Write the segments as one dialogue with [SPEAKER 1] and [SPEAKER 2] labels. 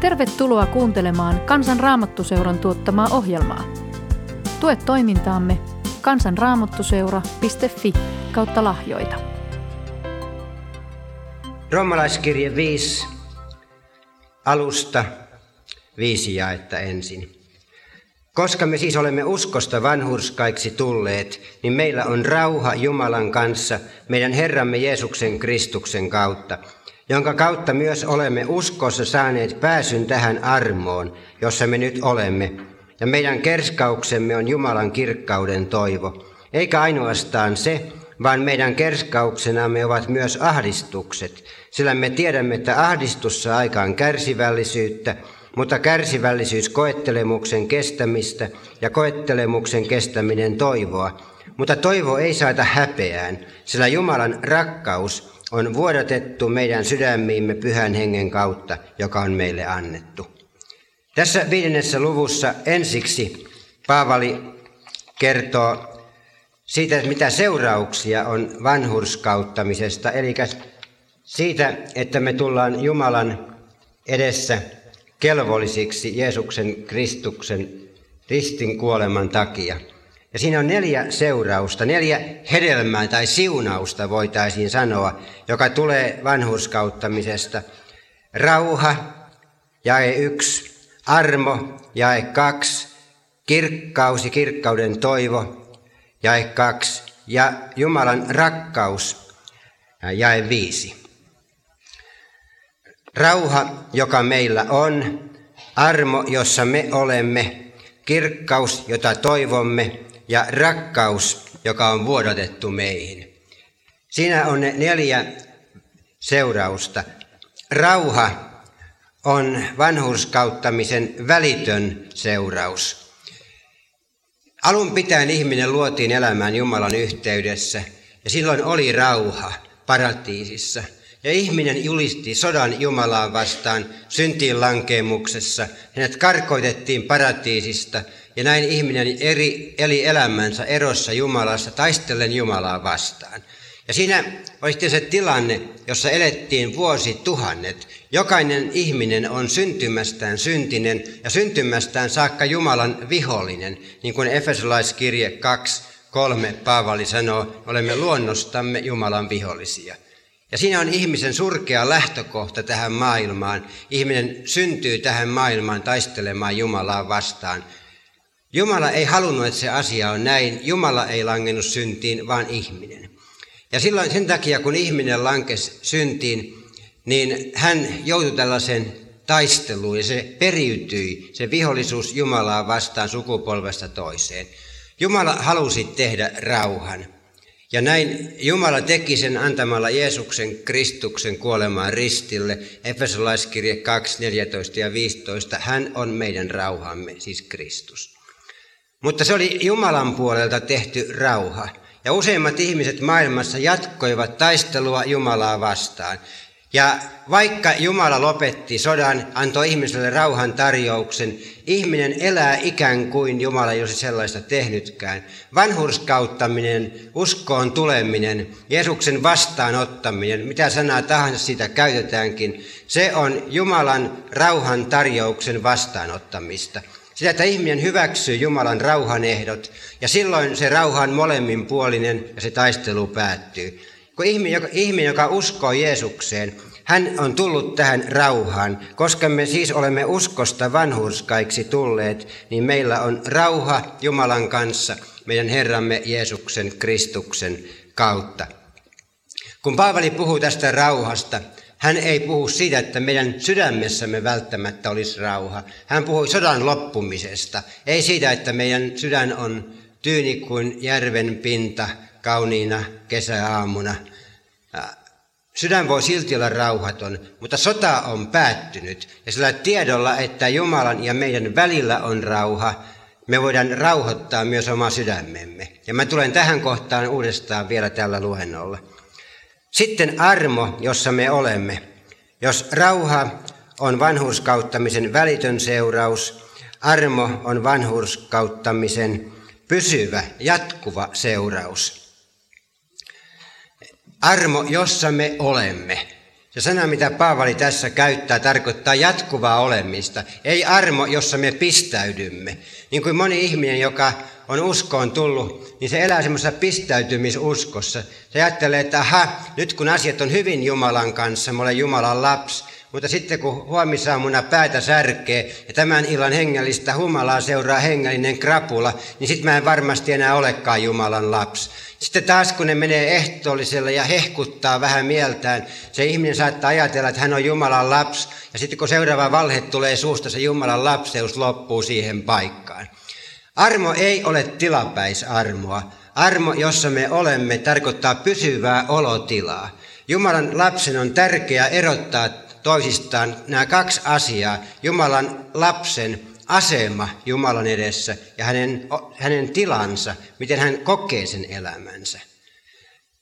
[SPEAKER 1] Tervetuloa kuuntelemaan Kansan Raamattuseuran tuottamaa ohjelmaa. Tue toimintaamme kansanraamattuseura.fi kautta lahjoita.
[SPEAKER 2] Roomalaiskirje 5 alusta viisi jaetta ensin. Koska me siis olemme uskosta vanhurskaiksi tulleet, niin meillä on rauha Jumalan kanssa meidän Herramme Jeesuksen Kristuksen kautta – jonka kautta myös olemme uskossa saaneet pääsyn tähän armoon, jossa me nyt olemme. Ja meidän kerskauksemme on Jumalan kirkkauden toivo. Eikä ainoastaan se, vaan meidän kerskauksenamme ovat myös ahdistukset, sillä me tiedämme, että ahdistussa aikaan kärsivällisyyttä, mutta kärsivällisyys koettelemuksen kestämistä ja koettelemuksen kestäminen toivoa. Mutta toivo ei saata häpeään, sillä Jumalan rakkaus on vuodatettu meidän sydämiimme pyhän hengen kautta, joka on meille annettu. Tässä viidennessä luvussa ensiksi Paavali kertoo siitä, mitä seurauksia on vanhurskauttamisesta, eli siitä, että me tullaan Jumalan edessä kelvollisiksi Jeesuksen Kristuksen ristin kuoleman takia. Ja siinä on neljä seurausta, neljä hedelmää tai siunausta voitaisiin sanoa, joka tulee vanhurskauttamisesta. Rauha, jae yksi, armo, jae kaksi, kirkkaus ja kirkkauden toivo, jae kaksi, ja Jumalan rakkaus, jae viisi. Rauha, joka meillä on, armo, jossa me olemme, kirkkaus, jota toivomme, ja rakkaus, joka on vuodatettu meihin. Siinä on ne neljä seurausta. Rauha on vanhurskauttamisen välitön seuraus. Alun pitäen ihminen luotiin elämään Jumalan yhteydessä ja silloin oli rauha paratiisissa. Ja ihminen julisti sodan Jumalaa vastaan syntiin lankemuksessa. Hänet karkoitettiin paratiisista ja näin ihminen eri, eli elämänsä erossa Jumalassa taistellen Jumalaa vastaan. Ja siinä oli se tilanne, jossa elettiin vuosi tuhannet. Jokainen ihminen on syntymästään syntinen ja syntymästään saakka Jumalan vihollinen. Niin kuin Efesolaiskirje 2, 3 Paavali sanoo, olemme luonnostamme Jumalan vihollisia. Ja siinä on ihmisen surkea lähtökohta tähän maailmaan. Ihminen syntyy tähän maailmaan taistelemaan Jumalaa vastaan. Jumala ei halunnut, että se asia on näin. Jumala ei langennut syntiin, vaan ihminen. Ja silloin sen takia, kun ihminen lankesi syntiin, niin hän joutui tällaisen taisteluun ja se periytyi, se vihollisuus Jumalaa vastaan sukupolvesta toiseen. Jumala halusi tehdä rauhan. Ja näin Jumala teki sen antamalla Jeesuksen Kristuksen kuolemaan ristille. Efesolaiskirje 2, 14 ja 15. Hän on meidän rauhamme, siis Kristus. Mutta se oli Jumalan puolelta tehty rauha. Ja useimmat ihmiset maailmassa jatkoivat taistelua Jumalaa vastaan. Ja vaikka Jumala lopetti sodan, antoi ihmiselle rauhan tarjouksen, ihminen elää ikään kuin Jumala ei olisi sellaista tehnytkään. Vanhurskauttaminen, uskoon tuleminen, Jeesuksen vastaanottaminen, mitä sanaa tahansa siitä käytetäänkin, se on Jumalan rauhan tarjouksen vastaanottamista. Sitä, että ihminen hyväksyy Jumalan rauhan ehdot ja silloin se rauha on molemminpuolinen ja se taistelu päättyy. Kun ihminen, joka, ihminen, joka uskoo Jeesukseen, hän on tullut tähän rauhaan. Koska me siis olemme uskosta vanhurskaiksi tulleet, niin meillä on rauha Jumalan kanssa meidän Herramme Jeesuksen Kristuksen kautta. Kun Paavali puhuu tästä rauhasta, hän ei puhu siitä, että meidän sydämessämme välttämättä olisi rauha. Hän puhui sodan loppumisesta. Ei siitä, että meidän sydän on tyyni kuin järven pinta kauniina kesäaamuna. Sydän voi silti olla rauhaton, mutta sota on päättynyt. Ja sillä tiedolla, että Jumalan ja meidän välillä on rauha, me voidaan rauhoittaa myös oma sydämemme. Ja mä tulen tähän kohtaan uudestaan vielä tällä luennolla. Sitten armo, jossa me olemme. Jos rauha on vanhurskauttamisen välitön seuraus, armo on vanhurskauttamisen pysyvä, jatkuva seuraus. Armo, jossa me olemme. Ja sana, mitä Paavali tässä käyttää, tarkoittaa jatkuvaa olemista. Ei armo, jossa me pistäydymme. Niin kuin moni ihminen, joka on uskoon tullut, niin se elää semmoisessa pistäytymisuskossa. Se ajattelee, että aha, nyt kun asiat on hyvin Jumalan kanssa, mä olen Jumalan lapsi, mutta sitten kun huomisaamuna päätä särkee ja tämän illan hengellistä humalaa seuraa hengellinen krapula, niin sitten mä en varmasti enää olekaan Jumalan lapsi. Sitten taas kun ne menee ehtoollisella ja hehkuttaa vähän mieltään, se ihminen saattaa ajatella, että hän on Jumalan lapsi. Ja sitten kun seuraava valhe tulee suusta, se Jumalan lapseus loppuu siihen paikkaan. Armo ei ole tilapäisarmoa. Armo, jossa me olemme, tarkoittaa pysyvää olotilaa. Jumalan lapsen on tärkeää erottaa toisistaan nämä kaksi asiaa. Jumalan lapsen asema Jumalan edessä ja hänen, hänen tilansa, miten hän kokee sen elämänsä.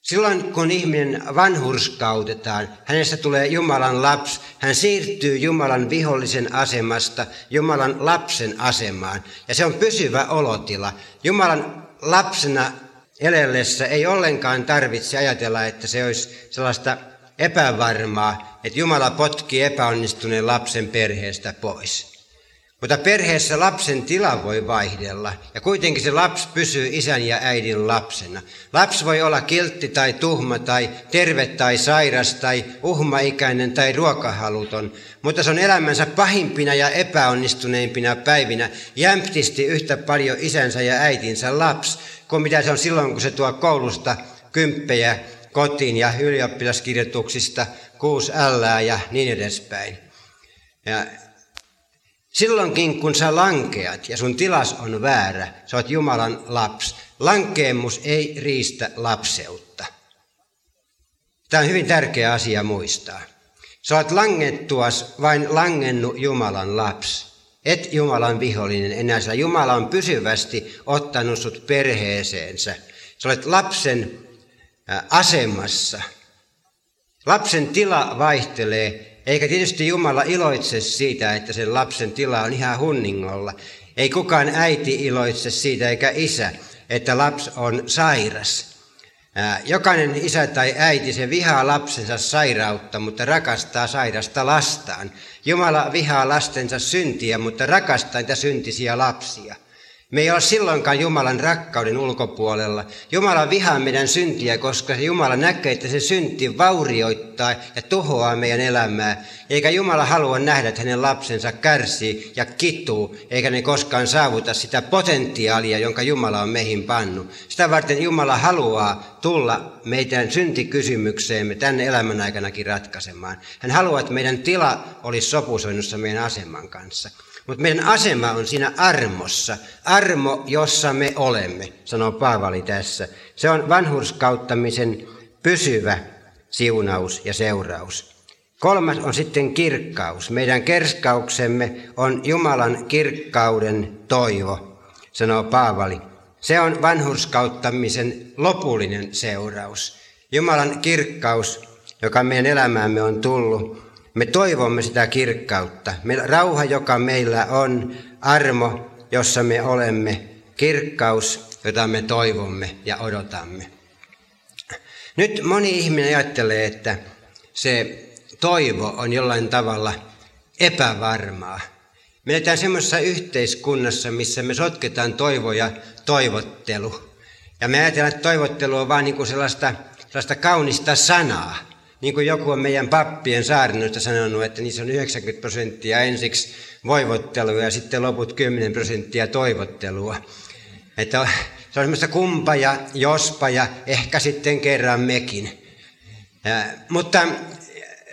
[SPEAKER 2] Silloin kun ihminen vanhurskautetaan, hänestä tulee Jumalan lapsi, hän siirtyy Jumalan vihollisen asemasta Jumalan lapsen asemaan. Ja se on pysyvä olotila. Jumalan lapsena elellessä ei ollenkaan tarvitse ajatella, että se olisi sellaista epävarmaa, että Jumala potki epäonnistuneen lapsen perheestä pois. Mutta perheessä lapsen tila voi vaihdella ja kuitenkin se lapsi pysyy isän ja äidin lapsena. Lapsi voi olla kiltti tai tuhma tai terve tai sairas tai uhmaikäinen tai ruokahaluton, mutta se on elämänsä pahimpina ja epäonnistuneimpina päivinä jämptisti yhtä paljon isänsä ja äitinsä lapsi kuin mitä se on silloin, kun se tuo koulusta kymppejä kotiin ja ylioppilaskirjoituksista kuusi ällää ja niin edespäin. Ja Silloinkin kun sä lankeat ja sun tilas on väärä, sä oot Jumalan lapsi. Lankeemus ei riistä lapseutta. Tämä on hyvin tärkeä asia muistaa. Sä oot langettuas vain langennut Jumalan lapsi. Et Jumalan vihollinen enää, sillä Jumala on pysyvästi ottanut sut perheeseensä. Sä olet lapsen asemassa. Lapsen tila vaihtelee eikä tietysti Jumala iloitse siitä, että sen lapsen tila on ihan hunningolla. Ei kukaan äiti iloitse siitä eikä isä, että lapsi on sairas. Jokainen isä tai äiti, se vihaa lapsensa sairautta, mutta rakastaa sairasta lastaan. Jumala vihaa lastensa syntiä, mutta rakastaa niitä syntisiä lapsia. Me ei ole silloinkaan Jumalan rakkauden ulkopuolella. Jumala vihaa meidän syntiä, koska Jumala näkee, että se synti vaurioittaa ja tuhoaa meidän elämää. Eikä Jumala halua nähdä, että hänen lapsensa kärsii ja kituu, eikä ne koskaan saavuta sitä potentiaalia, jonka Jumala on meihin pannut. Sitä varten Jumala haluaa tulla meidän syntikysymykseemme tänne elämän aikanakin ratkaisemaan. Hän haluaa, että meidän tila olisi sopusoinnussa meidän aseman kanssa. Mutta meidän asema on siinä armossa. Armo, jossa me olemme, sanoo Paavali tässä. Se on vanhurskauttamisen pysyvä siunaus ja seuraus. Kolmas on sitten kirkkaus. Meidän kerskauksemme on Jumalan kirkkauden toivo, sanoo Paavali. Se on vanhurskauttamisen lopullinen seuraus. Jumalan kirkkaus, joka meidän elämäämme on tullut, me toivomme sitä kirkkautta. Me, rauha, joka meillä on, armo, jossa me olemme, kirkkaus, jota me toivomme ja odotamme. Nyt moni ihminen ajattelee, että se toivo on jollain tavalla epävarmaa. Me eletään semmoisessa yhteiskunnassa, missä me sotketaan toivo ja toivottelu. Ja me ajatellaan, että toivottelu on vain niin kuin sellaista, sellaista kaunista sanaa. Niin kuin joku on meidän pappien saarnoista sanonut, että niissä on 90 prosenttia ensiksi voivottelua ja sitten loput 10 prosenttia toivottelua. Että se on semmoista kumpa ja jospa ja ehkä sitten kerran mekin. Ja, mutta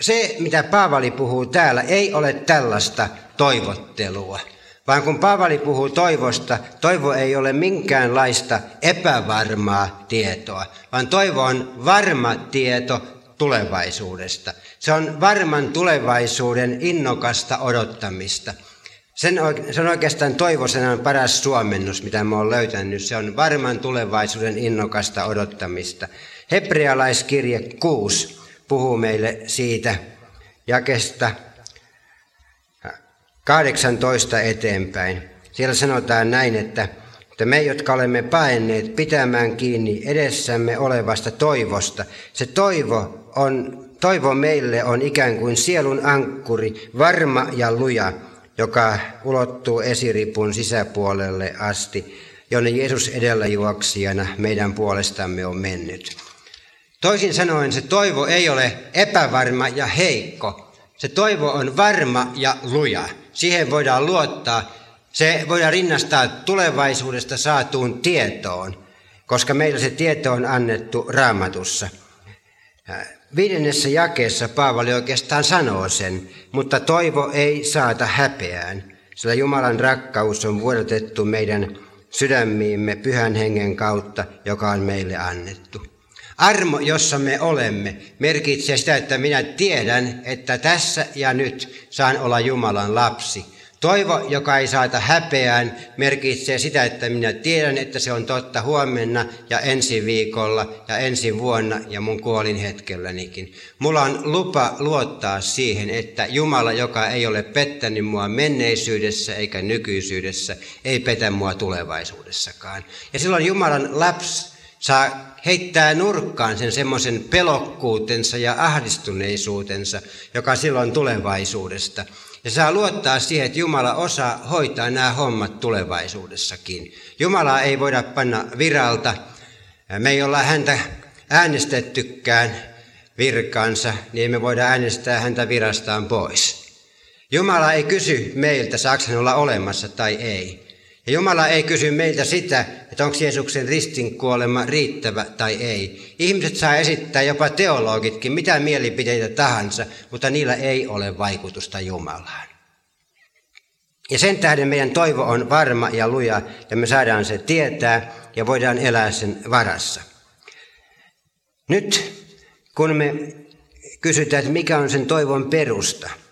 [SPEAKER 2] se, mitä Paavali puhuu täällä, ei ole tällaista toivottelua. Vaan kun Paavali puhuu toivosta, toivo ei ole minkäänlaista epävarmaa tietoa, vaan toivo on varma tieto tulevaisuudesta. Se on varman tulevaisuuden innokasta odottamista. Sen, se on oikeastaan toivosenan paras suomennus, mitä mä oon löytänyt. Se on varman tulevaisuuden innokasta odottamista. Hebrealaiskirje 6 puhuu meille siitä jakesta 18 eteenpäin. Siellä sanotaan näin, että Mutta me, jotka olemme paenneet pitämään kiinni edessämme olevasta toivosta, se toivo, on, toivo meille on ikään kuin sielun ankkuri, varma ja luja, joka ulottuu esiripun sisäpuolelle asti, jonne Jeesus edellä juoksijana meidän puolestamme on mennyt. Toisin sanoen se toivo ei ole epävarma ja heikko. Se toivo on varma ja luja. Siihen voidaan luottaa. Se voidaan rinnastaa tulevaisuudesta saatuun tietoon, koska meillä se tieto on annettu raamatussa. Viidennessä jakeessa Paavali oikeastaan sanoo sen, mutta toivo ei saata häpeään, sillä Jumalan rakkaus on vuodatettu meidän sydämiimme pyhän hengen kautta, joka on meille annettu. Armo, jossa me olemme, merkitsee sitä, että minä tiedän, että tässä ja nyt saan olla Jumalan lapsi. Toivo, joka ei saata häpeään, merkitsee sitä, että minä tiedän, että se on totta huomenna ja ensi viikolla ja ensi vuonna ja mun kuolin hetkellänikin. Mulla on lupa luottaa siihen, että Jumala, joka ei ole pettänyt mua menneisyydessä eikä nykyisyydessä, ei petä mua tulevaisuudessakaan. Ja silloin Jumalan lapsi saa heittää nurkkaan sen semmoisen pelokkuutensa ja ahdistuneisuutensa, joka silloin tulevaisuudesta. Ja saa luottaa siihen, että Jumala osaa hoitaa nämä hommat tulevaisuudessakin. Jumalaa ei voida panna viralta. Me ei olla häntä äänestettykään virkaansa, niin me voida äänestää häntä virastaan pois. Jumala ei kysy meiltä, saako hän olla olemassa tai ei. Ja Jumala ei kysy meiltä sitä, että onko Jeesuksen ristin kuolema riittävä tai ei. Ihmiset saa esittää jopa teologitkin mitä mielipiteitä tahansa, mutta niillä ei ole vaikutusta Jumalaan. Ja sen tähden meidän toivo on varma ja luja ja me saadaan se tietää ja voidaan elää sen varassa. Nyt kun me kysytään, että mikä on sen toivon perusta –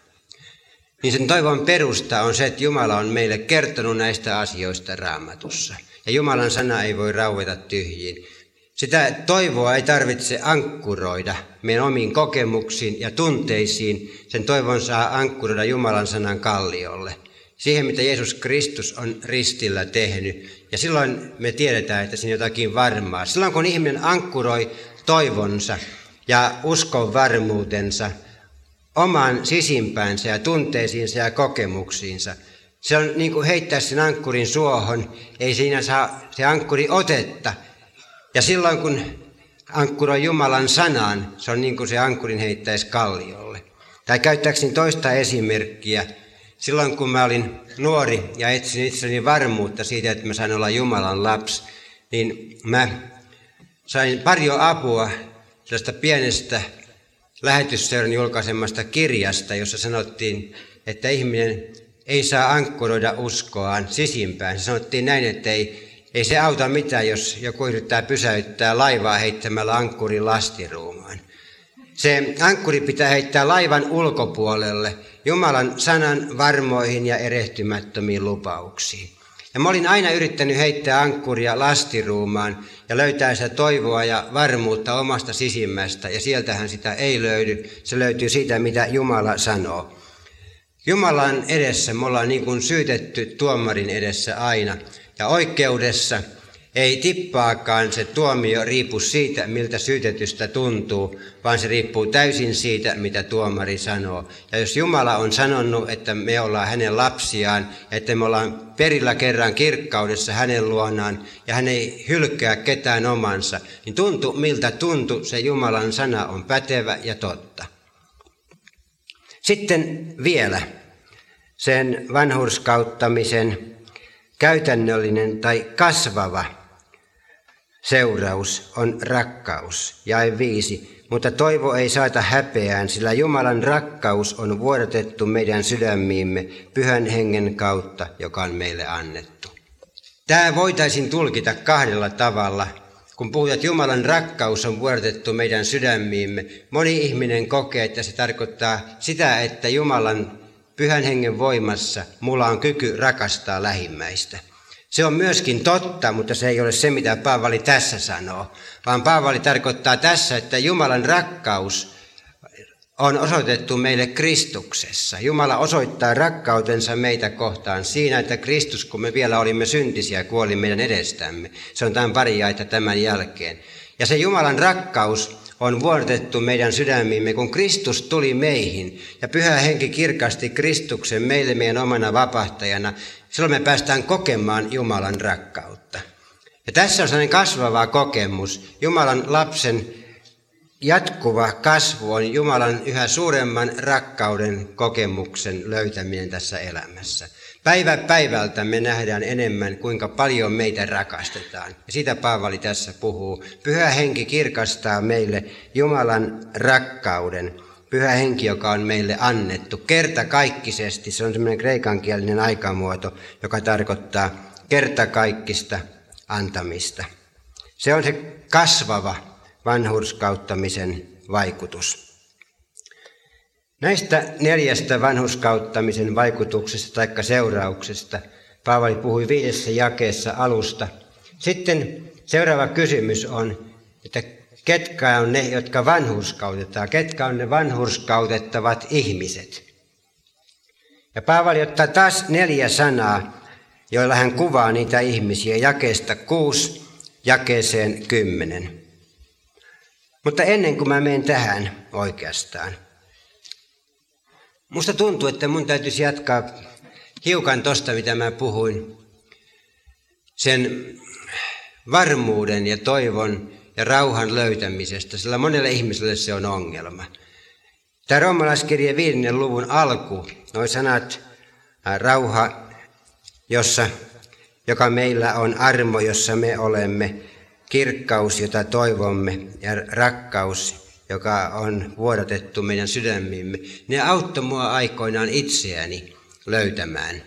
[SPEAKER 2] niin sen toivon perusta on se, että Jumala on meille kertonut näistä asioista raamatussa. Ja Jumalan sana ei voi raueta tyhjiin. Sitä toivoa ei tarvitse ankkuroida meidän omiin kokemuksiin ja tunteisiin. Sen toivon saa ankkuroida Jumalan sanan kalliolle. Siihen, mitä Jeesus Kristus on ristillä tehnyt. Ja silloin me tiedetään, että siinä jotakin varmaa. Silloin kun ihminen ankkuroi toivonsa ja uskon varmuutensa omaan sisimpäänsä ja tunteisiinsa ja kokemuksiinsa. Se on niin kuin heittää sen ankkurin suohon, ei siinä saa se ankkuri otetta. Ja silloin kun ankkuroi Jumalan sanaan, se on niin kuin se ankkurin heittäisi kalliolle. Tai käyttääkseni toista esimerkkiä, silloin kun mä olin nuori ja etsin itselleni varmuutta siitä, että mä sain olla Jumalan lapsi, niin mä sain pari apua tästä pienestä lähetysseuran julkaisemasta kirjasta, jossa sanottiin, että ihminen ei saa ankkuroida uskoaan sisimpään. Se sanottiin näin, että ei, ei se auta mitään, jos joku yrittää pysäyttää laivaa heittämällä ankkurin lastiruumaan. Se ankkuri pitää heittää laivan ulkopuolelle Jumalan sanan varmoihin ja erehtymättömiin lupauksiin. Ja mä olin aina yrittänyt heittää ankkuria lastiruumaan ja löytää sitä toivoa ja varmuutta omasta sisimmästä. Ja sieltähän sitä ei löydy. Se löytyy siitä, mitä Jumala sanoo. Jumalan edessä me ollaan niin kuin syytetty tuomarin edessä aina. Ja oikeudessa ei tippaakaan se tuomio riipu siitä, miltä syytetystä tuntuu, vaan se riippuu täysin siitä, mitä tuomari sanoo. Ja jos Jumala on sanonut, että me ollaan hänen lapsiaan, että me ollaan perillä kerran kirkkaudessa hänen luonaan, ja hän ei hylkää ketään omansa, niin tuntu miltä tuntu, se Jumalan sana on pätevä ja totta. Sitten vielä sen vanhurskauttamisen käytännöllinen tai kasvava Seuraus on rakkaus. Jae viisi. Mutta toivo ei saata häpeään, sillä Jumalan rakkaus on vuodatettu meidän sydämiimme pyhän hengen kautta, joka on meille annettu. Tämä voitaisiin tulkita kahdella tavalla. Kun puhutaan, että Jumalan rakkaus on vuodatettu meidän sydämiimme, moni ihminen kokee, että se tarkoittaa sitä, että Jumalan pyhän hengen voimassa mulla on kyky rakastaa lähimmäistä. Se on myöskin totta, mutta se ei ole se, mitä Paavali tässä sanoo, vaan Paavali tarkoittaa tässä, että Jumalan rakkaus on osoitettu meille Kristuksessa. Jumala osoittaa rakkautensa meitä kohtaan siinä, että Kristus, kun me vielä olimme syntisiä, kuoli meidän edestämme. Se on tämän pari jaita tämän jälkeen. Ja se Jumalan rakkaus on vuodatettu meidän sydämiimme, kun Kristus tuli meihin ja pyhä henki kirkasti Kristuksen meille meidän omana vapahtajana. Silloin me päästään kokemaan Jumalan rakkautta. Ja tässä on sellainen kasvava kokemus. Jumalan lapsen jatkuva kasvu on Jumalan yhä suuremman rakkauden kokemuksen löytäminen tässä elämässä. Päivä päivältä me nähdään enemmän, kuinka paljon meitä rakastetaan. Ja siitä Paavali tässä puhuu. Pyhä henki kirkastaa meille Jumalan rakkauden. Pyhä henki, joka on meille annettu kertakaikkisesti. Se on semmoinen kreikankielinen aikamuoto, joka tarkoittaa kertakaikkista antamista. Se on se kasvava vanhurskauttamisen vaikutus. Näistä neljästä vanhuskauttamisen vaikutuksesta tai seurauksesta Paavali puhui viidessä jakeessa alusta. Sitten seuraava kysymys on, että ketkä on ne, jotka vanhurskautetaan? Ketkä on ne vanhurskautettavat ihmiset? Ja Paavali ottaa taas neljä sanaa, joilla hän kuvaa niitä ihmisiä jakeesta kuusi jakeeseen kymmenen. Mutta ennen kuin mä menen tähän oikeastaan, musta tuntuu, että mun täytyisi jatkaa hiukan tosta, mitä mä puhuin. Sen varmuuden ja toivon ja rauhan löytämisestä, sillä monelle ihmiselle se on ongelma. Tämä roomalaiskirja viidennen luvun alku, nuo sanat, rauha, jossa, joka meillä on armo, jossa me olemme, kirkkaus, jota toivomme, ja rakkaus, joka on vuodatettu meidän sydämimme, ne auttoi mua aikoinaan itseäni löytämään.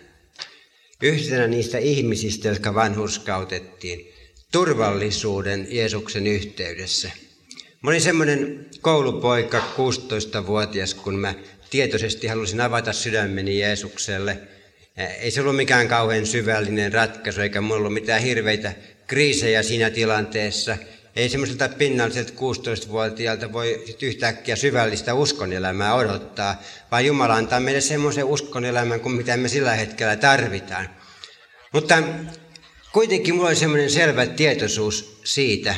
[SPEAKER 2] Yhtenä niistä ihmisistä, jotka vanhurskautettiin, turvallisuuden Jeesuksen yhteydessä. Mä olin semmoinen koulupoika, 16-vuotias, kun mä tietoisesti halusin avata sydämeni Jeesukselle. Ei se ollut mikään kauhean syvällinen ratkaisu, eikä mulla ollut mitään hirveitä kriisejä siinä tilanteessa. Ei semmoiselta pinnalliselta 16-vuotiaalta voi yhtäkkiä syvällistä uskonelämää odottaa, vaan Jumala antaa meille semmoisen uskonelämän kuin mitä me sillä hetkellä tarvitaan. Mutta kuitenkin mulla oli semmoinen selvä tietoisuus siitä,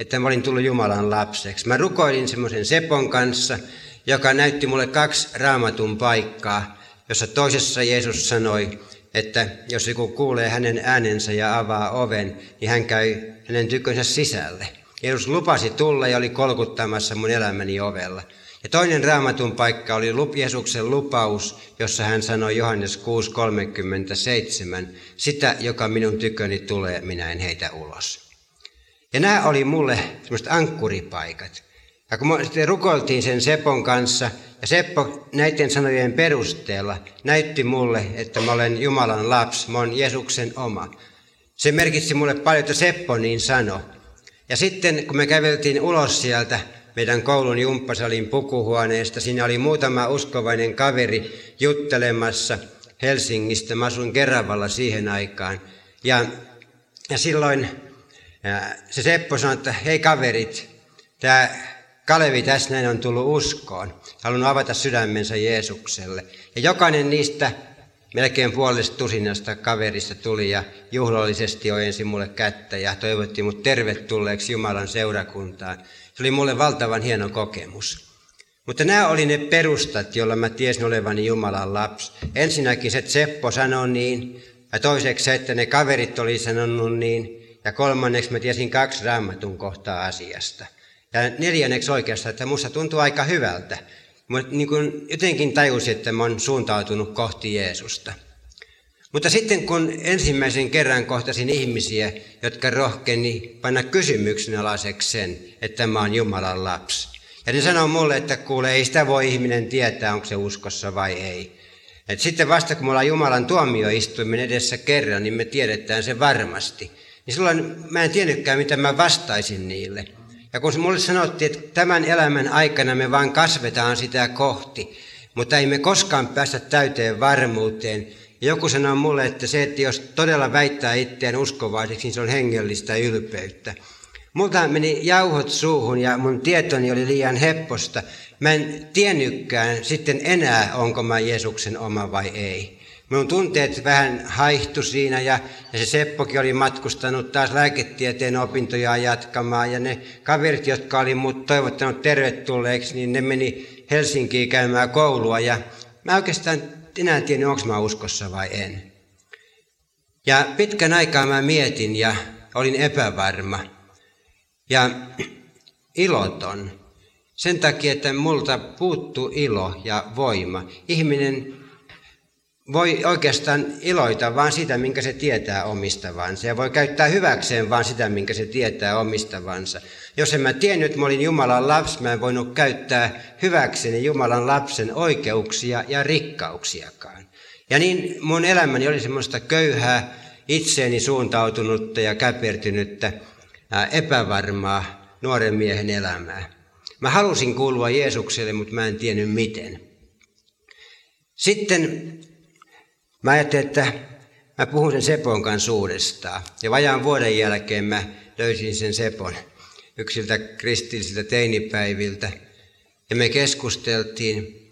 [SPEAKER 2] että mä olin tullut Jumalan lapseksi. Mä rukoilin semmoisen Sepon kanssa, joka näytti mulle kaksi raamatun paikkaa, jossa toisessa Jeesus sanoi, että jos joku kuulee hänen äänensä ja avaa oven, niin hän käy hänen tykönsä sisälle. Jeesus lupasi tulla ja oli kolkuttamassa mun elämäni ovella. Ja toinen raamatun paikka oli Jeesuksen lupaus, jossa hän sanoi Johannes 6.37, sitä, joka minun tyköni tulee, minä en heitä ulos. Ja nämä oli mulle semmoiset ankkuripaikat. Ja kun me sitten rukoiltiin sen Sepon kanssa, ja Seppo näiden sanojen perusteella näytti mulle, että mä olen Jumalan lapsi, mä olen Jeesuksen oma. Se merkitsi mulle paljon, että Seppo niin sano. Ja sitten kun me käveltiin ulos sieltä meidän koulun jumppasalin pukuhuoneesta, siinä oli muutama uskovainen kaveri juttelemassa Helsingistä. Mä asuin Keravalla siihen aikaan. Ja, ja silloin ja se Seppo sanoi, että hei kaverit, tämä Kalevi tässä näin on tullut uskoon, halunnut avata sydämensä Jeesukselle. Ja jokainen niistä melkein puolesta tusinasta kaverista tuli ja juhlallisesti ojensi mulle kättä ja toivotti mut tervetulleeksi Jumalan seurakuntaan. Se oli mulle valtavan hieno kokemus. Mutta nämä oli ne perustat, joilla mä tiesin olevani Jumalan lapsi. Ensinnäkin se, että Seppo sanoi niin, ja toiseksi se, että ne kaverit oli sanonut niin, ja kolmanneksi mä tiesin kaksi raamatun kohtaa asiasta. Ja neljänneksi oikeastaan, että musta tuntuu aika hyvältä. Mutta niin kuin jotenkin tajusin, että mä oon suuntautunut kohti Jeesusta. Mutta sitten kun ensimmäisen kerran kohtasin ihmisiä, jotka rohkeni panna kysymyksen alaiseksi sen, että mä oon Jumalan lapsi. Ja ne sanoo mulle, että kuule, ei sitä voi ihminen tietää, onko se uskossa vai ei. Et sitten vasta kun me ollaan Jumalan tuomioistuimen edessä kerran, niin me tiedetään se varmasti. Niin silloin mä en tiennytkään, mitä mä vastaisin niille. Ja kun mulle sanottiin, että tämän elämän aikana me vain kasvetaan sitä kohti, mutta ei me koskaan päästä täyteen varmuuteen. Ja joku sanoi mulle, että se, että jos todella väittää itseään uskovaiseksi, niin se on hengellistä ylpeyttä. Multa meni jauhot suuhun ja mun tietoni oli liian hepposta. Mä en tiennytkään sitten enää, onko mä Jeesuksen oma vai ei. Minun tunteet vähän haihtu siinä ja, ja se Seppokin oli matkustanut taas lääketieteen opintoja jatkamaan ja ne kaverit, jotka oli mut toivottanut tervetulleeksi, niin ne meni Helsinkiin käymään koulua ja mä oikeastaan enää tiennyt, onko mä uskossa vai en. Ja pitkän aikaa mä mietin ja olin epävarma ja iloton. Sen takia, että multa puuttuu ilo ja voima. Ihminen voi oikeastaan iloita vaan sitä, minkä se tietää omistavansa. Ja voi käyttää hyväkseen vaan sitä, minkä se tietää omistavansa. Jos en mä tiennyt, mä olin Jumalan lapsi, mä en voinut käyttää hyväkseni Jumalan lapsen oikeuksia ja rikkauksiakaan. Ja niin mun elämäni oli semmoista köyhää, itseeni suuntautunutta ja käpertynyttä, epävarmaa nuoren miehen elämää. Mä halusin kuulua Jeesukselle, mutta mä en tiennyt miten. Sitten Mä ajattelin, että mä puhun sen Sepon kanssa uudestaan. Ja vajaan vuoden jälkeen mä löysin sen Sepon yksiltä kristillisiltä teinipäiviltä. Ja me keskusteltiin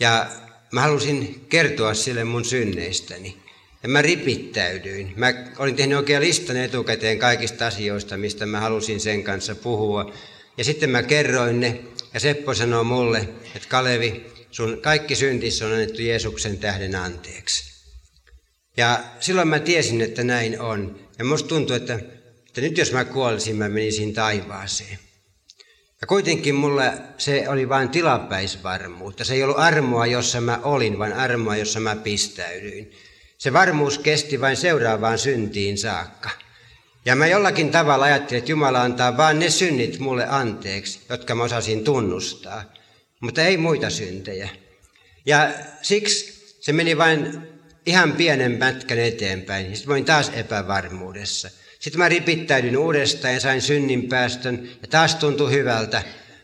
[SPEAKER 2] ja mä halusin kertoa sille mun synneistäni. Ja mä ripittäydyin. Mä olin tehnyt oikein listan etukäteen kaikista asioista, mistä mä halusin sen kanssa puhua. Ja sitten mä kerroin ne, ja Seppo sanoi mulle, että Kalevi, sun kaikki syntis on annettu Jeesuksen tähden anteeksi. Ja silloin mä tiesin, että näin on. Ja musta tuntui, että, että nyt jos mä kuolisin, mä menisin taivaaseen. Ja kuitenkin mulle se oli vain tilapäisvarmuutta. Se ei ollut armoa, jossa mä olin, vaan armoa, jossa mä pistäydyin. Se varmuus kesti vain seuraavaan syntiin saakka. Ja mä jollakin tavalla ajattelin, että Jumala antaa vain ne synnit mulle anteeksi, jotka mä osasin tunnustaa. Mutta ei muita syntejä. Ja siksi se meni vain ihan pienen pätkän eteenpäin. Sitten olin taas epävarmuudessa. Sitten mä ripittäydyin uudestaan ja sain synnin päästön ja taas tuntui hyvältä.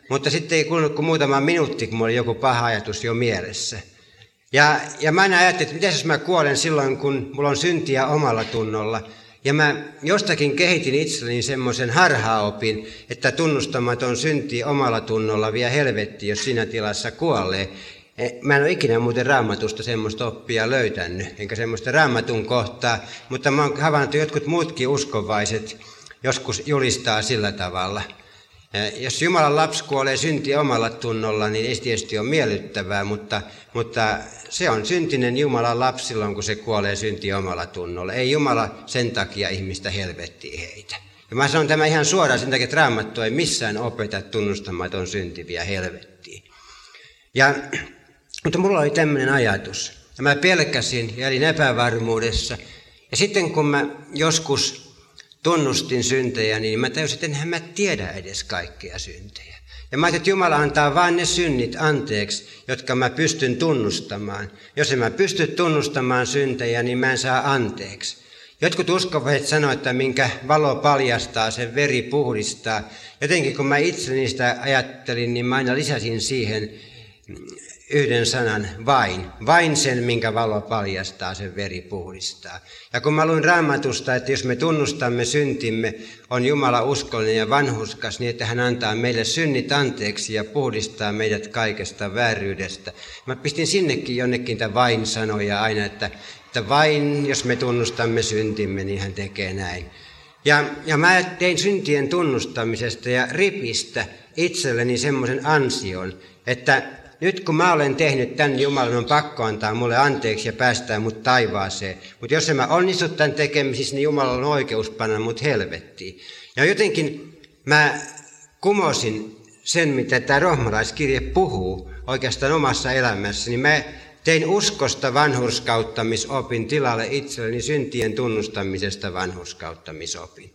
[SPEAKER 2] Mutta sitten ei kulunut kuin muutama minuutti, kun mulla oli joku paha ajatus jo mielessä. Ja, ja mä ajattelin, että miten jos mä kuolen silloin, kun mulla on syntiä omalla tunnolla. Ja mä jostakin kehitin itselleni semmoisen harhaopin, että tunnustamaton synti omalla tunnolla vie helvetti, jos siinä tilassa kuolee. E, mä en ole ikinä muuten raamatusta semmoista oppia löytänyt, enkä semmoista raamatun kohtaa, mutta mä oon havainnut, että jotkut muutkin uskovaiset joskus julistaa sillä tavalla. E, jos Jumalan lapsi kuolee syntiä omalla tunnolla, niin ei tietysti ole miellyttävää, mutta, mutta se on syntinen Jumalan lapsi silloin, kun se kuolee syntiä omalla tunnolla. Ei Jumala sen takia ihmistä helvettiin heitä. Ja mä sanon tämä ihan suoraan sen takia, että raamattu ei missään opeta tunnustamaton syntiviä helvettiin. Ja mutta mulla oli tämmöinen ajatus. Ja mä pelkäsin ja olin epävarmuudessa. Ja sitten kun mä joskus tunnustin syntejä, niin mä täysin, että enhän mä tiedä edes kaikkia syntejä. Ja mä ajattelin, että Jumala antaa vain ne synnit anteeksi, jotka mä pystyn tunnustamaan. Jos en mä pysty tunnustamaan syntejä, niin mä en saa anteeksi. Jotkut uskovat sanoa, että minkä valo paljastaa, sen veri puhdistaa. Jotenkin kun mä itse niistä ajattelin, niin mä aina lisäsin siihen yhden sanan vain. Vain sen, minkä valo paljastaa, sen veri puhdistaa. Ja kun mä luin raamatusta, että jos me tunnustamme syntimme, on Jumala uskollinen ja vanhuskas, niin että hän antaa meille synnit anteeksi ja puhdistaa meidät kaikesta vääryydestä. Mä pistin sinnekin jonnekin tämän vain sanoja aina, että, että vain jos me tunnustamme syntimme, niin hän tekee näin. Ja, ja mä tein syntien tunnustamisesta ja ripistä itselleni semmoisen ansion, että nyt kun mä olen tehnyt tämän, niin Jumalan on pakko antaa mulle anteeksi ja päästää mut taivaaseen. Mutta jos en mä onnistu tämän tekemisissä, niin Jumala on oikeus panna mut helvettiin. Ja jotenkin mä kumosin sen, mitä tämä rohmalaiskirje puhuu oikeastaan omassa elämässäni. Mä tein uskosta vanhurskauttamisopin tilalle itselleni syntien tunnustamisesta vanhurskauttamisopin.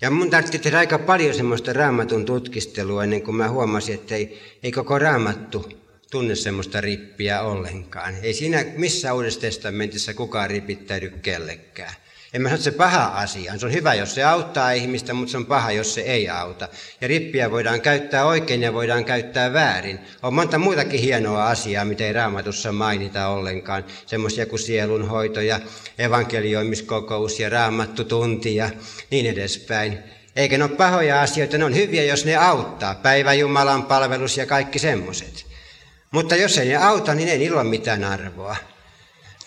[SPEAKER 2] Ja mun tarvitsi tehdä aika paljon semmoista raamatun tutkistelua ennen kuin mä huomasin, että ei, ei koko raamattu tunne semmoista rippiä ollenkaan. Ei siinä missään uudessa testamentissa kukaan ripittäydy kellekään. En mä sano, että se paha asia. Se on hyvä, jos se auttaa ihmistä, mutta se on paha, jos se ei auta. Ja rippiä voidaan käyttää oikein ja voidaan käyttää väärin. On monta muutakin hienoa asiaa, mitä ei raamatussa mainita ollenkaan. Semmoisia kuin sielunhoito ja evankelioimiskokous ja raamattutunti ja niin edespäin. Eikä ne ole pahoja asioita, ne on hyviä, jos ne auttaa. Päivä Jumalan palvelus ja kaikki semmoiset. Mutta jos ei ne auta, niin ei niillä ole mitään arvoa.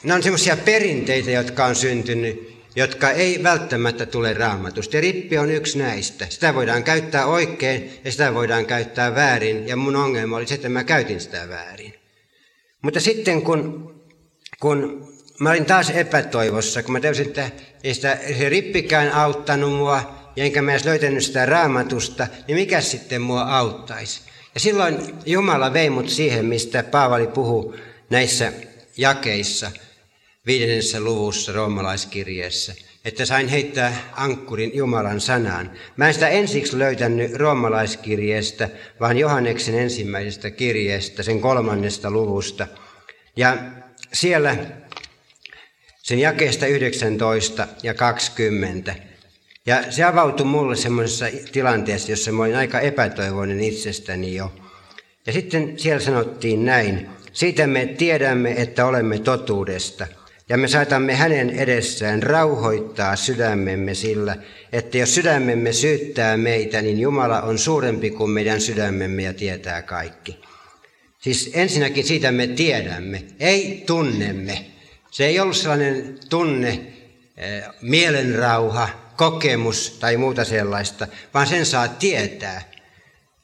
[SPEAKER 2] Ne on semmoisia perinteitä, jotka on syntynyt, jotka ei välttämättä tule raamatusta. Ja rippi on yksi näistä. Sitä voidaan käyttää oikein ja sitä voidaan käyttää väärin. Ja mun ongelma oli se, että mä käytin sitä väärin. Mutta sitten kun, kun mä olin taas epätoivossa, kun mä täysin, että ei sitä, se rippikään auttanut mua, ja enkä mä edes löytänyt sitä raamatusta, niin mikä sitten mua auttaisi? Ja silloin Jumala vei mut siihen, mistä Paavali puhuu näissä jakeissa, viidennessä luvussa roomalaiskirjeessä, että sain heittää ankkurin Jumalan sanaan. Mä en sitä ensiksi löytänyt roomalaiskirjeestä, vaan Johanneksen ensimmäisestä kirjeestä, sen kolmannesta luvusta. Ja siellä sen jakeesta 19 ja 20. Ja se avautui mulle semmoisessa tilanteessa, jossa mä olin aika epätoivoinen itsestäni jo. Ja sitten siellä sanottiin näin, siitä me tiedämme, että olemme totuudesta, ja me saatamme hänen edessään rauhoittaa sydämemme sillä, että jos sydämemme syyttää meitä, niin Jumala on suurempi kuin meidän sydämemme ja tietää kaikki. Siis ensinnäkin siitä me tiedämme, ei tunnemme. Se ei ollut sellainen tunne, eh, mielenrauha, kokemus tai muuta sellaista, vaan sen saa tietää.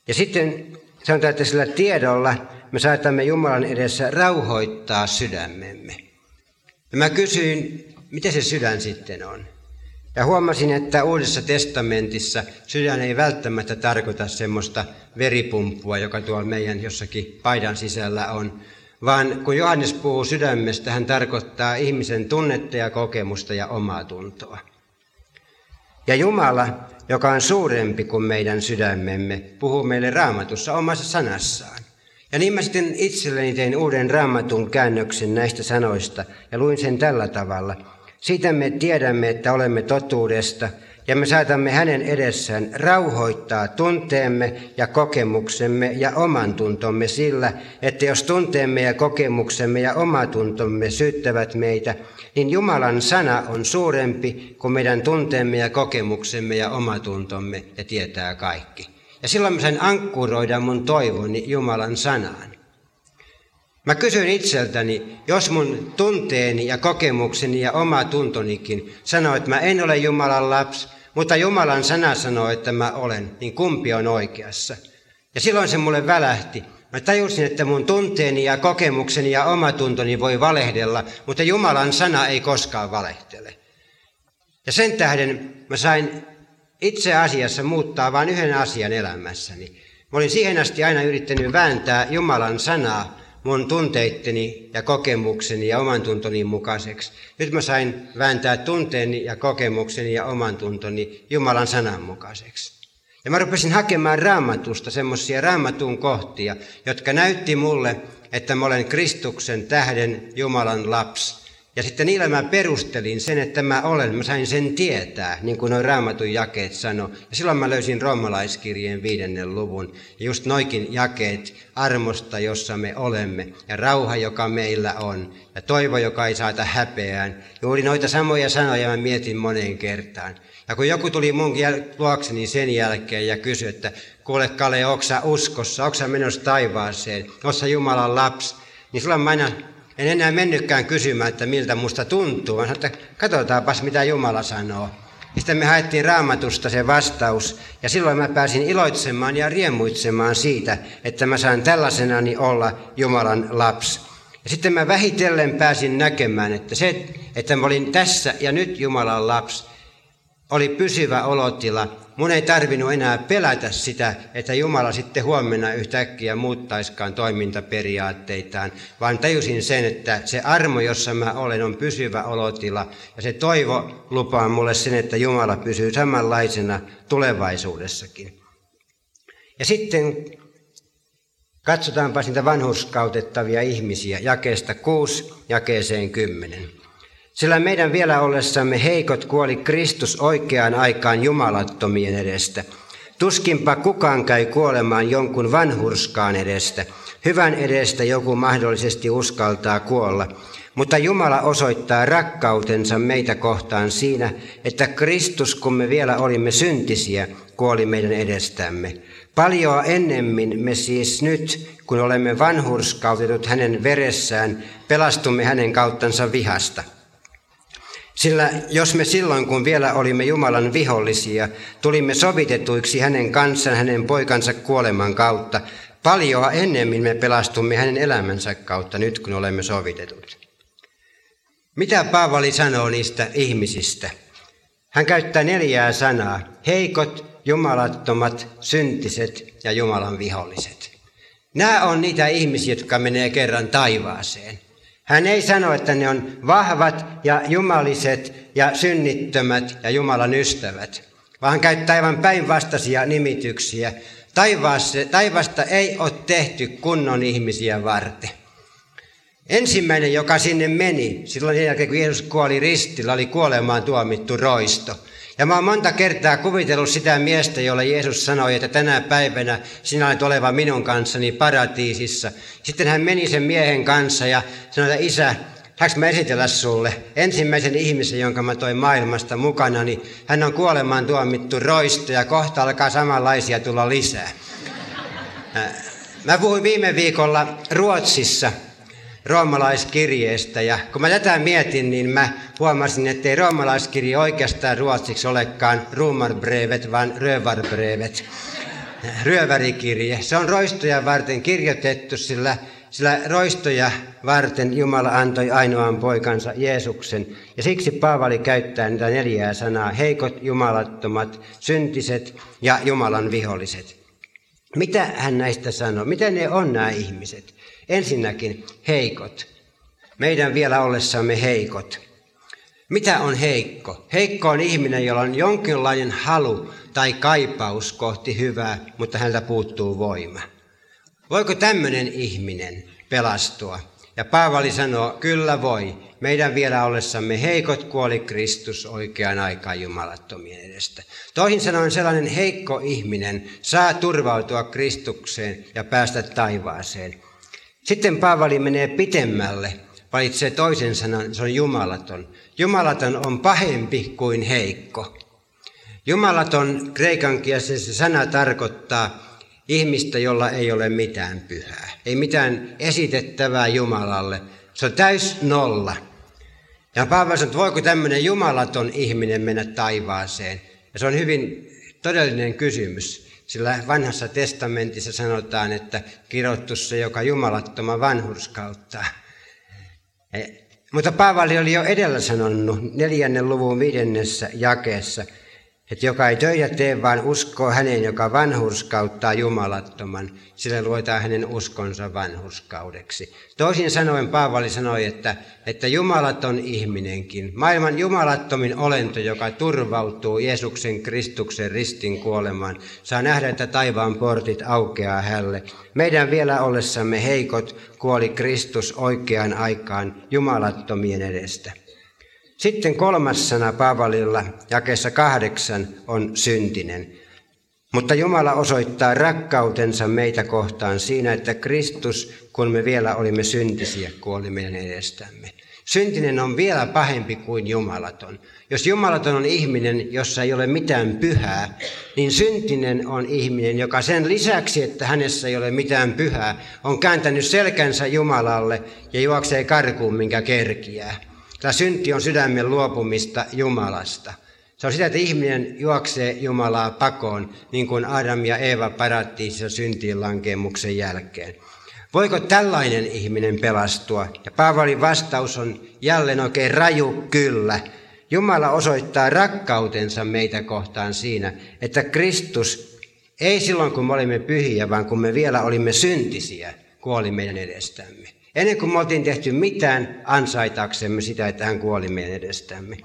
[SPEAKER 2] Ja sitten sanotaan, että sillä tiedolla me saatamme Jumalan edessä rauhoittaa sydämemme. Ja mä kysyin, mitä se sydän sitten on? Ja huomasin, että Uudessa testamentissa sydän ei välttämättä tarkoita semmoista veripumppua, joka tuolla meidän jossakin paidan sisällä on, vaan kun Johannes puhuu sydämestä, hän tarkoittaa ihmisen tunnetta ja kokemusta ja omaa tuntoa. Ja Jumala, joka on suurempi kuin meidän sydämemme, puhuu meille raamatussa omassa sanassaan. Ja niin mä sitten itselleni tein uuden raamatun käännöksen näistä sanoista ja luin sen tällä tavalla. Siitä me tiedämme, että olemme totuudesta ja me saatamme hänen edessään rauhoittaa tunteemme ja kokemuksemme ja oman tuntomme sillä, että jos tunteemme ja kokemuksemme ja omatuntomme syyttävät meitä, niin Jumalan sana on suurempi kuin meidän tunteemme ja kokemuksemme ja omatuntomme ja tietää kaikki. Ja silloin mä sain ankkuroida mun toivoni Jumalan sanaan. Mä kysyin itseltäni, jos mun tunteeni ja kokemukseni ja oma tuntonikin sanoo, että mä en ole Jumalan lapsi, mutta Jumalan sana sanoo, että mä olen, niin kumpi on oikeassa? Ja silloin se mulle välähti. Mä tajusin, että mun tunteeni ja kokemukseni ja omatuntoni voi valehdella, mutta Jumalan sana ei koskaan valehtele. Ja sen tähden mä sain itse asiassa muuttaa vain yhden asian elämässäni. Mä olin siihen asti aina yrittänyt vääntää Jumalan sanaa mun tunteitteni ja kokemukseni ja oman tuntoni mukaiseksi. Nyt mä sain vääntää tunteeni ja kokemukseni ja oman tuntoni Jumalan sanan mukaiseksi. Ja mä rupesin hakemaan raamatusta semmoisia raamatun kohtia, jotka näytti mulle, että mä olen Kristuksen tähden Jumalan lapsi. Ja sitten niillä mä perustelin sen, että mä olen, mä sain sen tietää, niin kuin noin raamatun jakeet sano. Ja silloin mä löysin romalaiskirjeen viidennen luvun. Ja just noikin jakeet armosta, jossa me olemme, ja rauha, joka meillä on, ja toivo, joka ei saata häpeään. Juuri noita samoja sanoja mä mietin moneen kertaan. Ja kun joku tuli mun luokseni sen jälkeen ja kysyi, että kuule Kale, oksa uskossa, oksa menossa taivaaseen, oksa Jumalan lapsi, niin silloin mä aina en enää mennytkään kysymään, että miltä musta tuntuu, vaan että katsotaanpas mitä Jumala sanoo. Sitten me haettiin raamatusta se vastaus, ja silloin mä pääsin iloitsemaan ja riemuitsemaan siitä, että mä saan tällaisenani olla Jumalan lapsi. Ja sitten mä vähitellen pääsin näkemään, että se, että mä olin tässä ja nyt Jumalan lapsi, oli pysyvä olotila. Mun ei tarvinnut enää pelätä sitä, että Jumala sitten huomenna yhtäkkiä muuttaiskaan toimintaperiaatteitaan, vaan tajusin sen, että se armo, jossa mä olen, on pysyvä olotila. Ja se toivo lupaa mulle sen, että Jumala pysyy samanlaisena tulevaisuudessakin. Ja sitten katsotaanpa niitä vanhurskautettavia ihmisiä jakeesta 6 jakeeseen 10. Sillä meidän vielä ollessamme heikot kuoli Kristus oikeaan aikaan jumalattomien edestä. Tuskinpa kukaan käy kuolemaan jonkun vanhurskaan edestä. Hyvän edestä joku mahdollisesti uskaltaa kuolla. Mutta Jumala osoittaa rakkautensa meitä kohtaan siinä, että Kristus, kun me vielä olimme syntisiä, kuoli meidän edestämme. Paljoa ennemmin me siis nyt, kun olemme vanhurskautetut hänen veressään, pelastumme hänen kauttansa vihasta. Sillä jos me silloin, kun vielä olimme Jumalan vihollisia, tulimme sovitetuiksi hänen kanssaan hänen poikansa kuoleman kautta, paljoa ennemmin me pelastumme hänen elämänsä kautta nyt, kun olemme sovitetut. Mitä Paavali sanoo niistä ihmisistä? Hän käyttää neljää sanaa. Heikot, jumalattomat, syntiset ja Jumalan viholliset. Nämä on niitä ihmisiä, jotka menee kerran taivaaseen. Hän ei sano, että ne on vahvat ja jumaliset ja synnittömät ja Jumalan ystävät, vaan hän käyttää aivan päinvastaisia nimityksiä. taivasta ei ole tehty kunnon ihmisiä varten. Ensimmäinen, joka sinne meni, silloin sen jälkeen kun Jeesus kuoli ristillä, oli kuolemaan tuomittu roisto. Ja mä oon monta kertaa kuvitellut sitä miestä, jolle Jeesus sanoi, että tänä päivänä sinä olet oleva minun kanssani paratiisissa. Sitten hän meni sen miehen kanssa ja sanoi, että isä, saanko mä esitellä sulle ensimmäisen ihmisen, jonka mä toin maailmasta mukana, niin hän on kuolemaan tuomittu roisto ja kohta alkaa samanlaisia tulla lisää. Mä puhuin viime viikolla Ruotsissa roomalaiskirjeestä. Ja kun mä tätä mietin, niin mä huomasin, että ei roomalaiskirje oikeastaan ruotsiksi olekaan ruumarbrevet, vaan rövarbrevet. Ryövärikirje. Se on roistoja varten kirjoitettu, sillä, sillä roistoja varten Jumala antoi ainoan poikansa Jeesuksen. Ja siksi Paavali käyttää niitä neljää sanaa, heikot, jumalattomat, syntiset ja Jumalan viholliset. Mitä hän näistä sanoo? Mitä ne on nämä ihmiset? Ensinnäkin heikot. Meidän vielä ollessamme heikot. Mitä on heikko? Heikko on ihminen, jolla on jonkinlainen halu tai kaipaus kohti hyvää, mutta häneltä puuttuu voima. Voiko tämmöinen ihminen pelastua? Ja Paavali sanoo, kyllä voi. Meidän vielä ollessamme heikot kuoli Kristus oikeaan aikaan jumalattomien edestä. Toisin sanoen sellainen heikko ihminen saa turvautua Kristukseen ja päästä taivaaseen. Sitten Paavali menee pitemmälle, valitsee toisen sanan, se on jumalaton. Jumalaton on pahempi kuin heikko. Jumalaton kreikan kielessä sana tarkoittaa ihmistä, jolla ei ole mitään pyhää. Ei mitään esitettävää Jumalalle. Se on täys nolla. Ja Paavali sanoo, että voiko tämmöinen jumalaton ihminen mennä taivaaseen? Ja se on hyvin todellinen kysymys. Sillä vanhassa testamentissa sanotaan, että kirottu se, joka jumalattoma vanhurskautta. E, mutta Paavali oli jo edellä sanonut neljännen luvun viidennessä jakeessa, että joka ei töitä tee, vaan uskoo häneen, joka vanhurskauttaa jumalattoman, sillä luetaan hänen uskonsa vanhurskaudeksi. Toisin sanoen Paavali sanoi, että, että jumalaton ihminenkin, maailman jumalattomin olento, joka turvautuu Jeesuksen Kristuksen ristin kuolemaan, saa nähdä, että taivaan portit aukeaa hälle. Meidän vielä ollessamme heikot kuoli Kristus oikeaan aikaan jumalattomien edestä. Sitten kolmas sana Paavalilla, jakeessa kahdeksan, on syntinen. Mutta Jumala osoittaa rakkautensa meitä kohtaan siinä, että Kristus, kun me vielä olimme syntisiä, kuoli meidän edestämme. Syntinen on vielä pahempi kuin jumalaton. Jos jumalaton on ihminen, jossa ei ole mitään pyhää, niin syntinen on ihminen, joka sen lisäksi, että hänessä ei ole mitään pyhää, on kääntänyt selkänsä Jumalalle ja juoksee karkuun, minkä kerkiää. Tämä synti on sydämen luopumista Jumalasta. Se on sitä, että ihminen juoksee Jumalaa pakoon, niin kuin Adam ja Eeva parattiisissa syntiin lankemuksen jälkeen. Voiko tällainen ihminen pelastua? Ja Paavalin vastaus on jälleen oikein raju kyllä. Jumala osoittaa rakkautensa meitä kohtaan siinä, että Kristus ei silloin kun me olimme pyhiä, vaan kun me vielä olimme syntisiä, kuoli meidän edestämme. Ennen kuin me oltiin tehty mitään ansaitaksemme sitä, että hän kuoli meidän edestämme.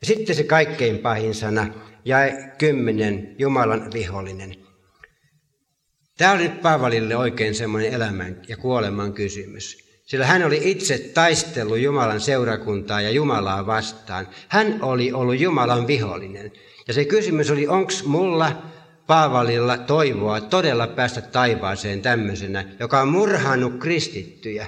[SPEAKER 2] Ja sitten se kaikkein pahin sana, ja kymmenen, Jumalan vihollinen. Tämä oli nyt Paavalille oikein semmoinen elämän ja kuoleman kysymys. Sillä hän oli itse taistellut Jumalan seurakuntaa ja Jumalaa vastaan. Hän oli ollut Jumalan vihollinen. Ja se kysymys oli, onko mulla Paavalilla toivoa todella päästä taivaaseen tämmöisenä, joka on murhannut kristittyjä,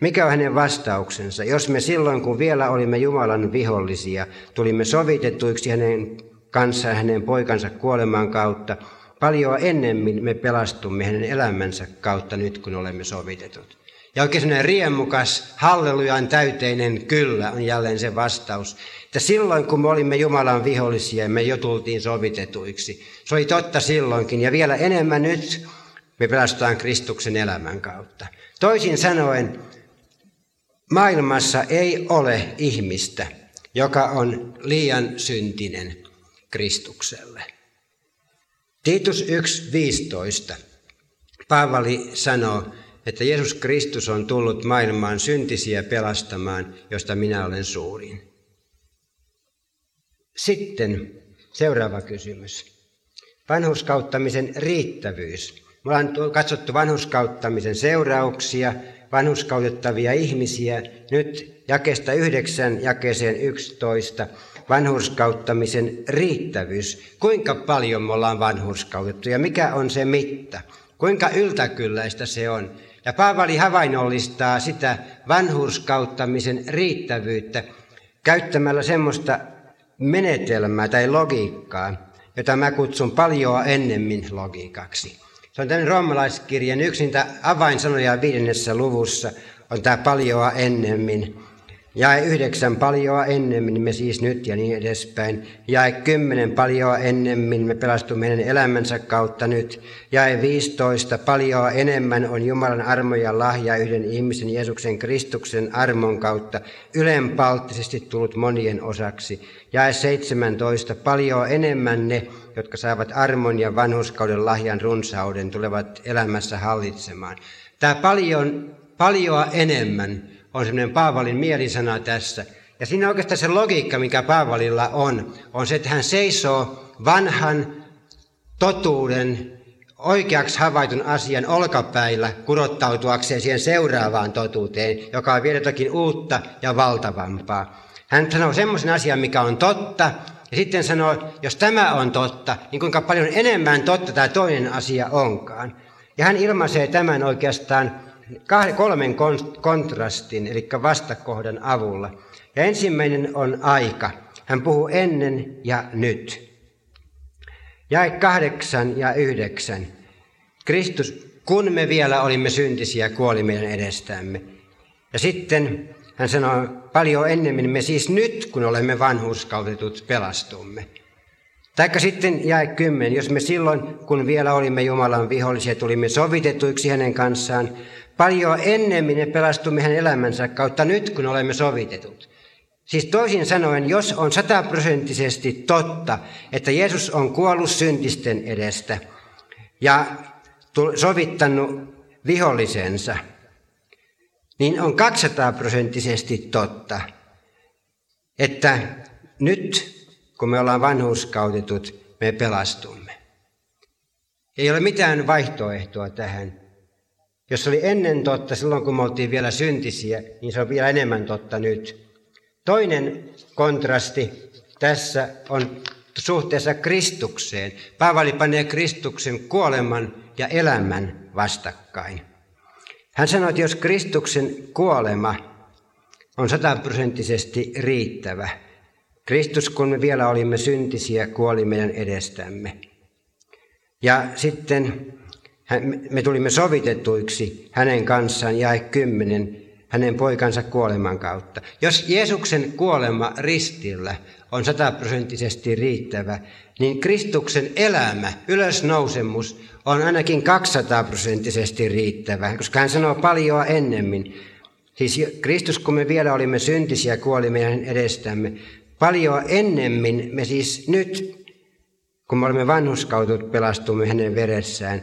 [SPEAKER 2] Mikä on hänen vastauksensa? Jos me silloin, kun vielä olimme Jumalan vihollisia, tulimme sovitetuiksi hänen kanssaan hänen poikansa kuoleman kautta, paljon ennemmin me pelastumme hänen elämänsä kautta nyt, kun olemme sovitetut. Ja oikein sellainen riemukas, hallelujan täyteinen kyllä on jälleen se vastaus. Että silloin, kun me olimme Jumalan vihollisia, me jo tultiin sovitetuiksi. Se oli totta silloinkin ja vielä enemmän nyt me pelastutaan Kristuksen elämän kautta. Toisin sanoen, maailmassa ei ole ihmistä, joka on liian syntinen Kristukselle. Tiitus 1.15. Paavali sanoo, että Jeesus Kristus on tullut maailmaan syntisiä pelastamaan, josta minä olen suurin. Sitten seuraava kysymys. Vanhuskauttamisen riittävyys. Me ollaan katsottu vanhuskauttamisen seurauksia, vanhuskautettavia ihmisiä. Nyt jakesta 9 jakeeseen 11 vanhurskauttamisen riittävyys. Kuinka paljon me ollaan vanhurskautettu ja mikä on se mitta? Kuinka yltäkylläistä se on? Ja Paavali havainnollistaa sitä vanhurskauttamisen riittävyyttä käyttämällä semmoista menetelmää tai logiikkaa, jota mä kutsun paljon ennemmin logiikaksi. Se on tämmöinen roomalaiskirjan yksintä avainsanoja viidennessä luvussa, on tämä paljoa ennemmin. Jae yhdeksän paljoa ennemmin me siis nyt ja niin edespäin. Jae kymmenen paljoa ennemmin me pelastumme hänen elämänsä kautta nyt. Jae viistoista paljoa enemmän on Jumalan armo ja lahja yhden ihmisen Jeesuksen Kristuksen armon kautta ylenpalttisesti tullut monien osaksi. Jae 17 paljoa enemmän ne, jotka saavat armon ja vanhuskauden lahjan runsauden, tulevat elämässä hallitsemaan. Tämä paljon, paljoa enemmän on semmoinen Paavalin mielisana tässä. Ja siinä oikeastaan se logiikka, mikä Paavalilla on, on se, että hän seisoo vanhan totuuden, oikeaksi havaitun asian olkapäillä kurottautuakseen siihen seuraavaan totuuteen, joka on vielä jotakin uutta ja valtavampaa. Hän sanoo semmoisen asian, mikä on totta, ja sitten sanoo, jos tämä on totta, niin kuinka paljon enemmän totta tämä toinen asia onkaan. Ja hän ilmaisee tämän oikeastaan kolmen kontrastin, eli vastakohdan avulla. Ja ensimmäinen on aika. Hän puhuu ennen ja nyt. Jae kahdeksan ja yhdeksän. Kristus, kun me vielä olimme syntisiä, kuoli meidän edestämme. Ja sitten hän sanoo, paljon ennemmin me siis nyt, kun olemme vanhuskautetut, pelastumme. Taikka sitten jae kymmenen, jos me silloin, kun vielä olimme Jumalan vihollisia, tulimme sovitetuiksi hänen kanssaan, paljon ennemmin me pelastumme hänen elämänsä kautta nyt, kun olemme sovitetut. Siis toisin sanoen, jos on sataprosenttisesti totta, että Jeesus on kuollut syntisten edestä ja sovittanut vihollisensa, niin on 200 prosenttisesti totta, että nyt kun me ollaan vanhuskautetut, me pelastumme. Ei ole mitään vaihtoehtoa tähän. Jos se oli ennen totta silloin, kun me oltiin vielä syntisiä, niin se on vielä enemmän totta nyt. Toinen kontrasti tässä on suhteessa Kristukseen. Paavali panee Kristuksen kuoleman ja elämän vastakkain. Hän sanoi, että jos Kristuksen kuolema on sataprosenttisesti riittävä, Kristus, kun me vielä olimme syntisiä, kuoli meidän edestämme. Ja sitten me tulimme sovitetuiksi hänen kanssaan jae kymmenen hänen poikansa kuoleman kautta. Jos Jeesuksen kuolema ristillä on sataprosenttisesti riittävä, niin Kristuksen elämä, ylösnousemus, on ainakin 200 prosenttisesti riittävä, koska hän sanoo paljon ennemmin. Siis Kristus, kun me vielä olimme syntisiä, kuoli meidän edestämme. Paljon ennemmin me siis nyt, kun me olemme vanhuskautut, pelastumme hänen veressään.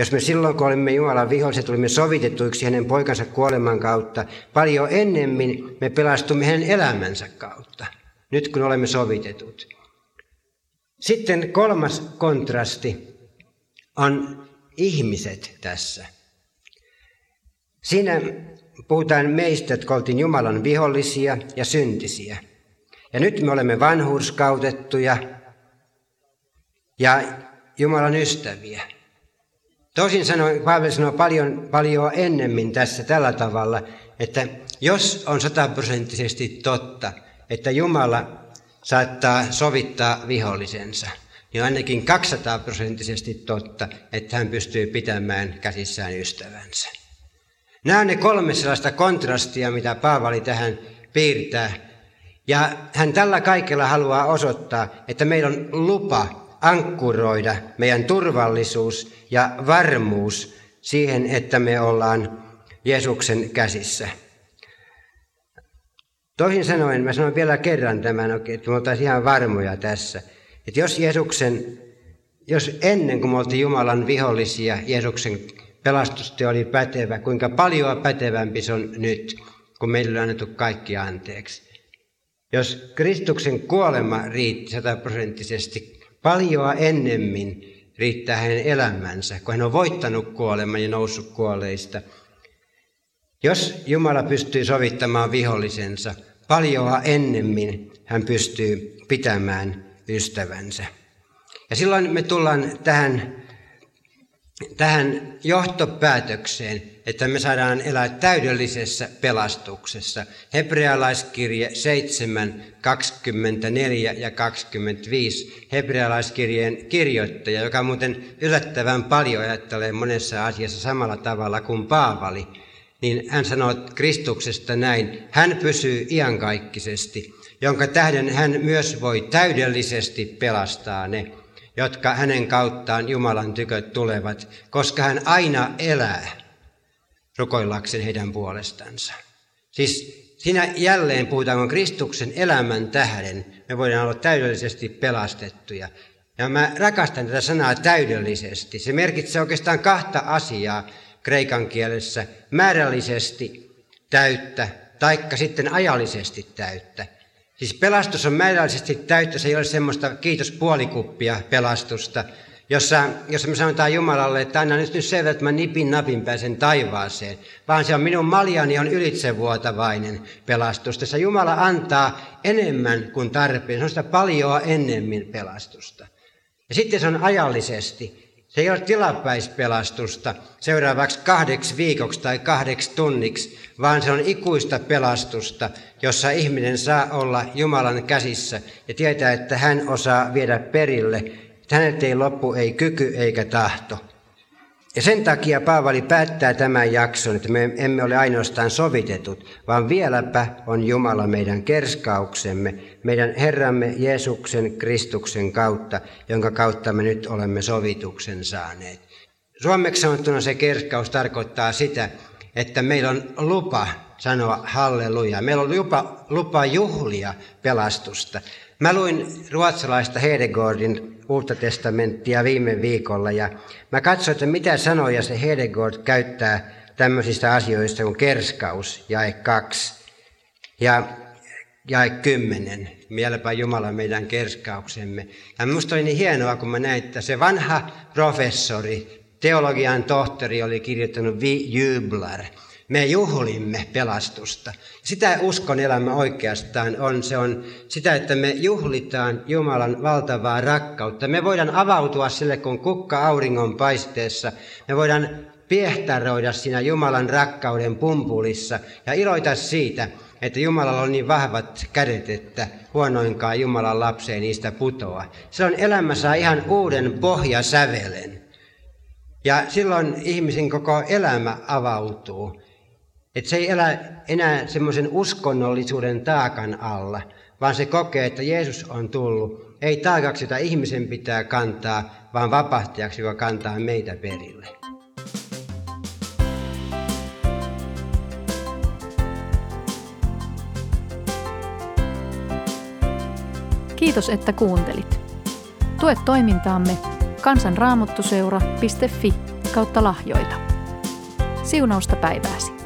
[SPEAKER 2] Jos me silloin, kun olimme Jumalan viholliset, tulimme sovitettuiksi hänen poikansa kuoleman kautta, paljon ennemmin me pelastumme hänen elämänsä kautta, nyt kun olemme sovitetut. Sitten kolmas kontrasti on ihmiset tässä. Siinä puhutaan meistä, jotka oltiin Jumalan vihollisia ja syntisiä. Ja nyt me olemme vanhurskautettuja ja Jumalan ystäviä. Toisin sanoen Paavali sanoo paljon, paljon ennemmin tässä tällä tavalla, että jos on sataprosenttisesti totta, että Jumala saattaa sovittaa vihollisensa, niin on ainakin 200 prosenttisesti totta, että hän pystyy pitämään käsissään ystävänsä. Nämä on ne kolme sellaista kontrastia, mitä Paavali tähän piirtää. Ja hän tällä kaikella haluaa osoittaa, että meillä on lupa ankkuroida meidän turvallisuus ja varmuus siihen, että me ollaan Jeesuksen käsissä. Toisin sanoen, mä sanon vielä kerran tämän, että me oltaisiin ihan varmoja tässä. Että jos Jeesuksen, jos ennen kuin me oltiin Jumalan vihollisia, Jeesuksen pelastustyö oli pätevä, kuinka paljon pätevämpi se on nyt, kun meille on annettu kaikki anteeksi. Jos Kristuksen kuolema riitti sataprosenttisesti, paljon ennemmin riittää hänen elämänsä, kun hän on voittanut kuoleman ja noussut kuolleista. Jos Jumala pystyy sovittamaan vihollisensa, paljon ennemmin hän pystyy pitämään ystävänsä. Ja silloin me tullaan tähän, tähän johtopäätökseen, että me saadaan elää täydellisessä pelastuksessa. Hebrealaiskirje 7, 24 ja 25. Hebrealaiskirjeen kirjoittaja, joka muuten yllättävän paljon ajattelee monessa asiassa samalla tavalla kuin Paavali, niin hän sanoo Kristuksesta näin, hän pysyy iankaikkisesti, jonka tähden hän myös voi täydellisesti pelastaa ne, jotka hänen kauttaan Jumalan tyköt tulevat, koska hän aina elää rukoillakseen heidän puolestansa. Siis siinä jälleen puhutaan, kun Kristuksen elämän tähden me voidaan olla täydellisesti pelastettuja. Ja mä rakastan tätä sanaa täydellisesti. Se merkitsee oikeastaan kahta asiaa kreikan kielessä. Määrällisesti täyttä, taikka sitten ajallisesti täyttä. Siis pelastus on määrällisesti täyttä, se ei ole semmoista kiitos puolikuppia pelastusta, jossa, jossa me sanotaan Jumalalle, että anna nyt sen että mä nipin napin pääsen taivaaseen, vaan se on minun maljani on ylitsevuotavainen pelastus. Tässä Jumala antaa enemmän kuin tarpeen, se on sitä paljon enemmän pelastusta. Ja sitten se on ajallisesti. Se ei ole tilapäispelastusta seuraavaksi kahdeksi viikoksi tai kahdeksi tunniksi, vaan se on ikuista pelastusta, jossa ihminen saa olla Jumalan käsissä ja tietää, että hän osaa viedä perille Häneltä ei loppu ei kyky eikä tahto. Ja sen takia Paavali päättää tämän jakson, että me emme ole ainoastaan sovitetut, vaan vieläpä on Jumala meidän kerskauksemme, meidän Herramme Jeesuksen Kristuksen kautta, jonka kautta me nyt olemme sovituksen saaneet. Suomeksi sanottuna se kerskaus tarkoittaa sitä, että meillä on lupa sanoa halleluja. Meillä on lupa, lupa juhlia pelastusta. Mä luin ruotsalaista Hedegordin uutta testamenttia viime viikolla ja mä katsoin, että mitä sanoja se Hedegord käyttää tämmöisistä asioista kuin kerskaus, jae kaksi ja jae kymmenen. Mieläpä Jumala meidän kerskauksemme. Ja minusta oli niin hienoa, kun mä näin, että se vanha professori, teologian tohtori oli kirjoittanut Vi jublar – me juhlimme pelastusta. Sitä uskon elämä oikeastaan on. Se on sitä, että me juhlitaan Jumalan valtavaa rakkautta. Me voidaan avautua sille, kun kukka auringon paisteessa. Me voidaan piehtaroida siinä Jumalan rakkauden pumpulissa ja iloita siitä, että Jumalalla on niin vahvat kädet, että huonoinkaan Jumalan lapseen niistä putoa. Se on elämässä ihan uuden pohjasävelen. Ja silloin ihmisen koko elämä avautuu. Että se ei elä enää semmoisen uskonnollisuuden taakan alla, vaan se kokee, että Jeesus on tullut. Ei taakaksi, jota ihmisen pitää kantaa, vaan vapahtajaksi, joka kantaa meitä perille.
[SPEAKER 1] Kiitos, että kuuntelit. Tue toimintaamme kansanraamottuseura.fi kautta lahjoita. Siunausta päivääsi.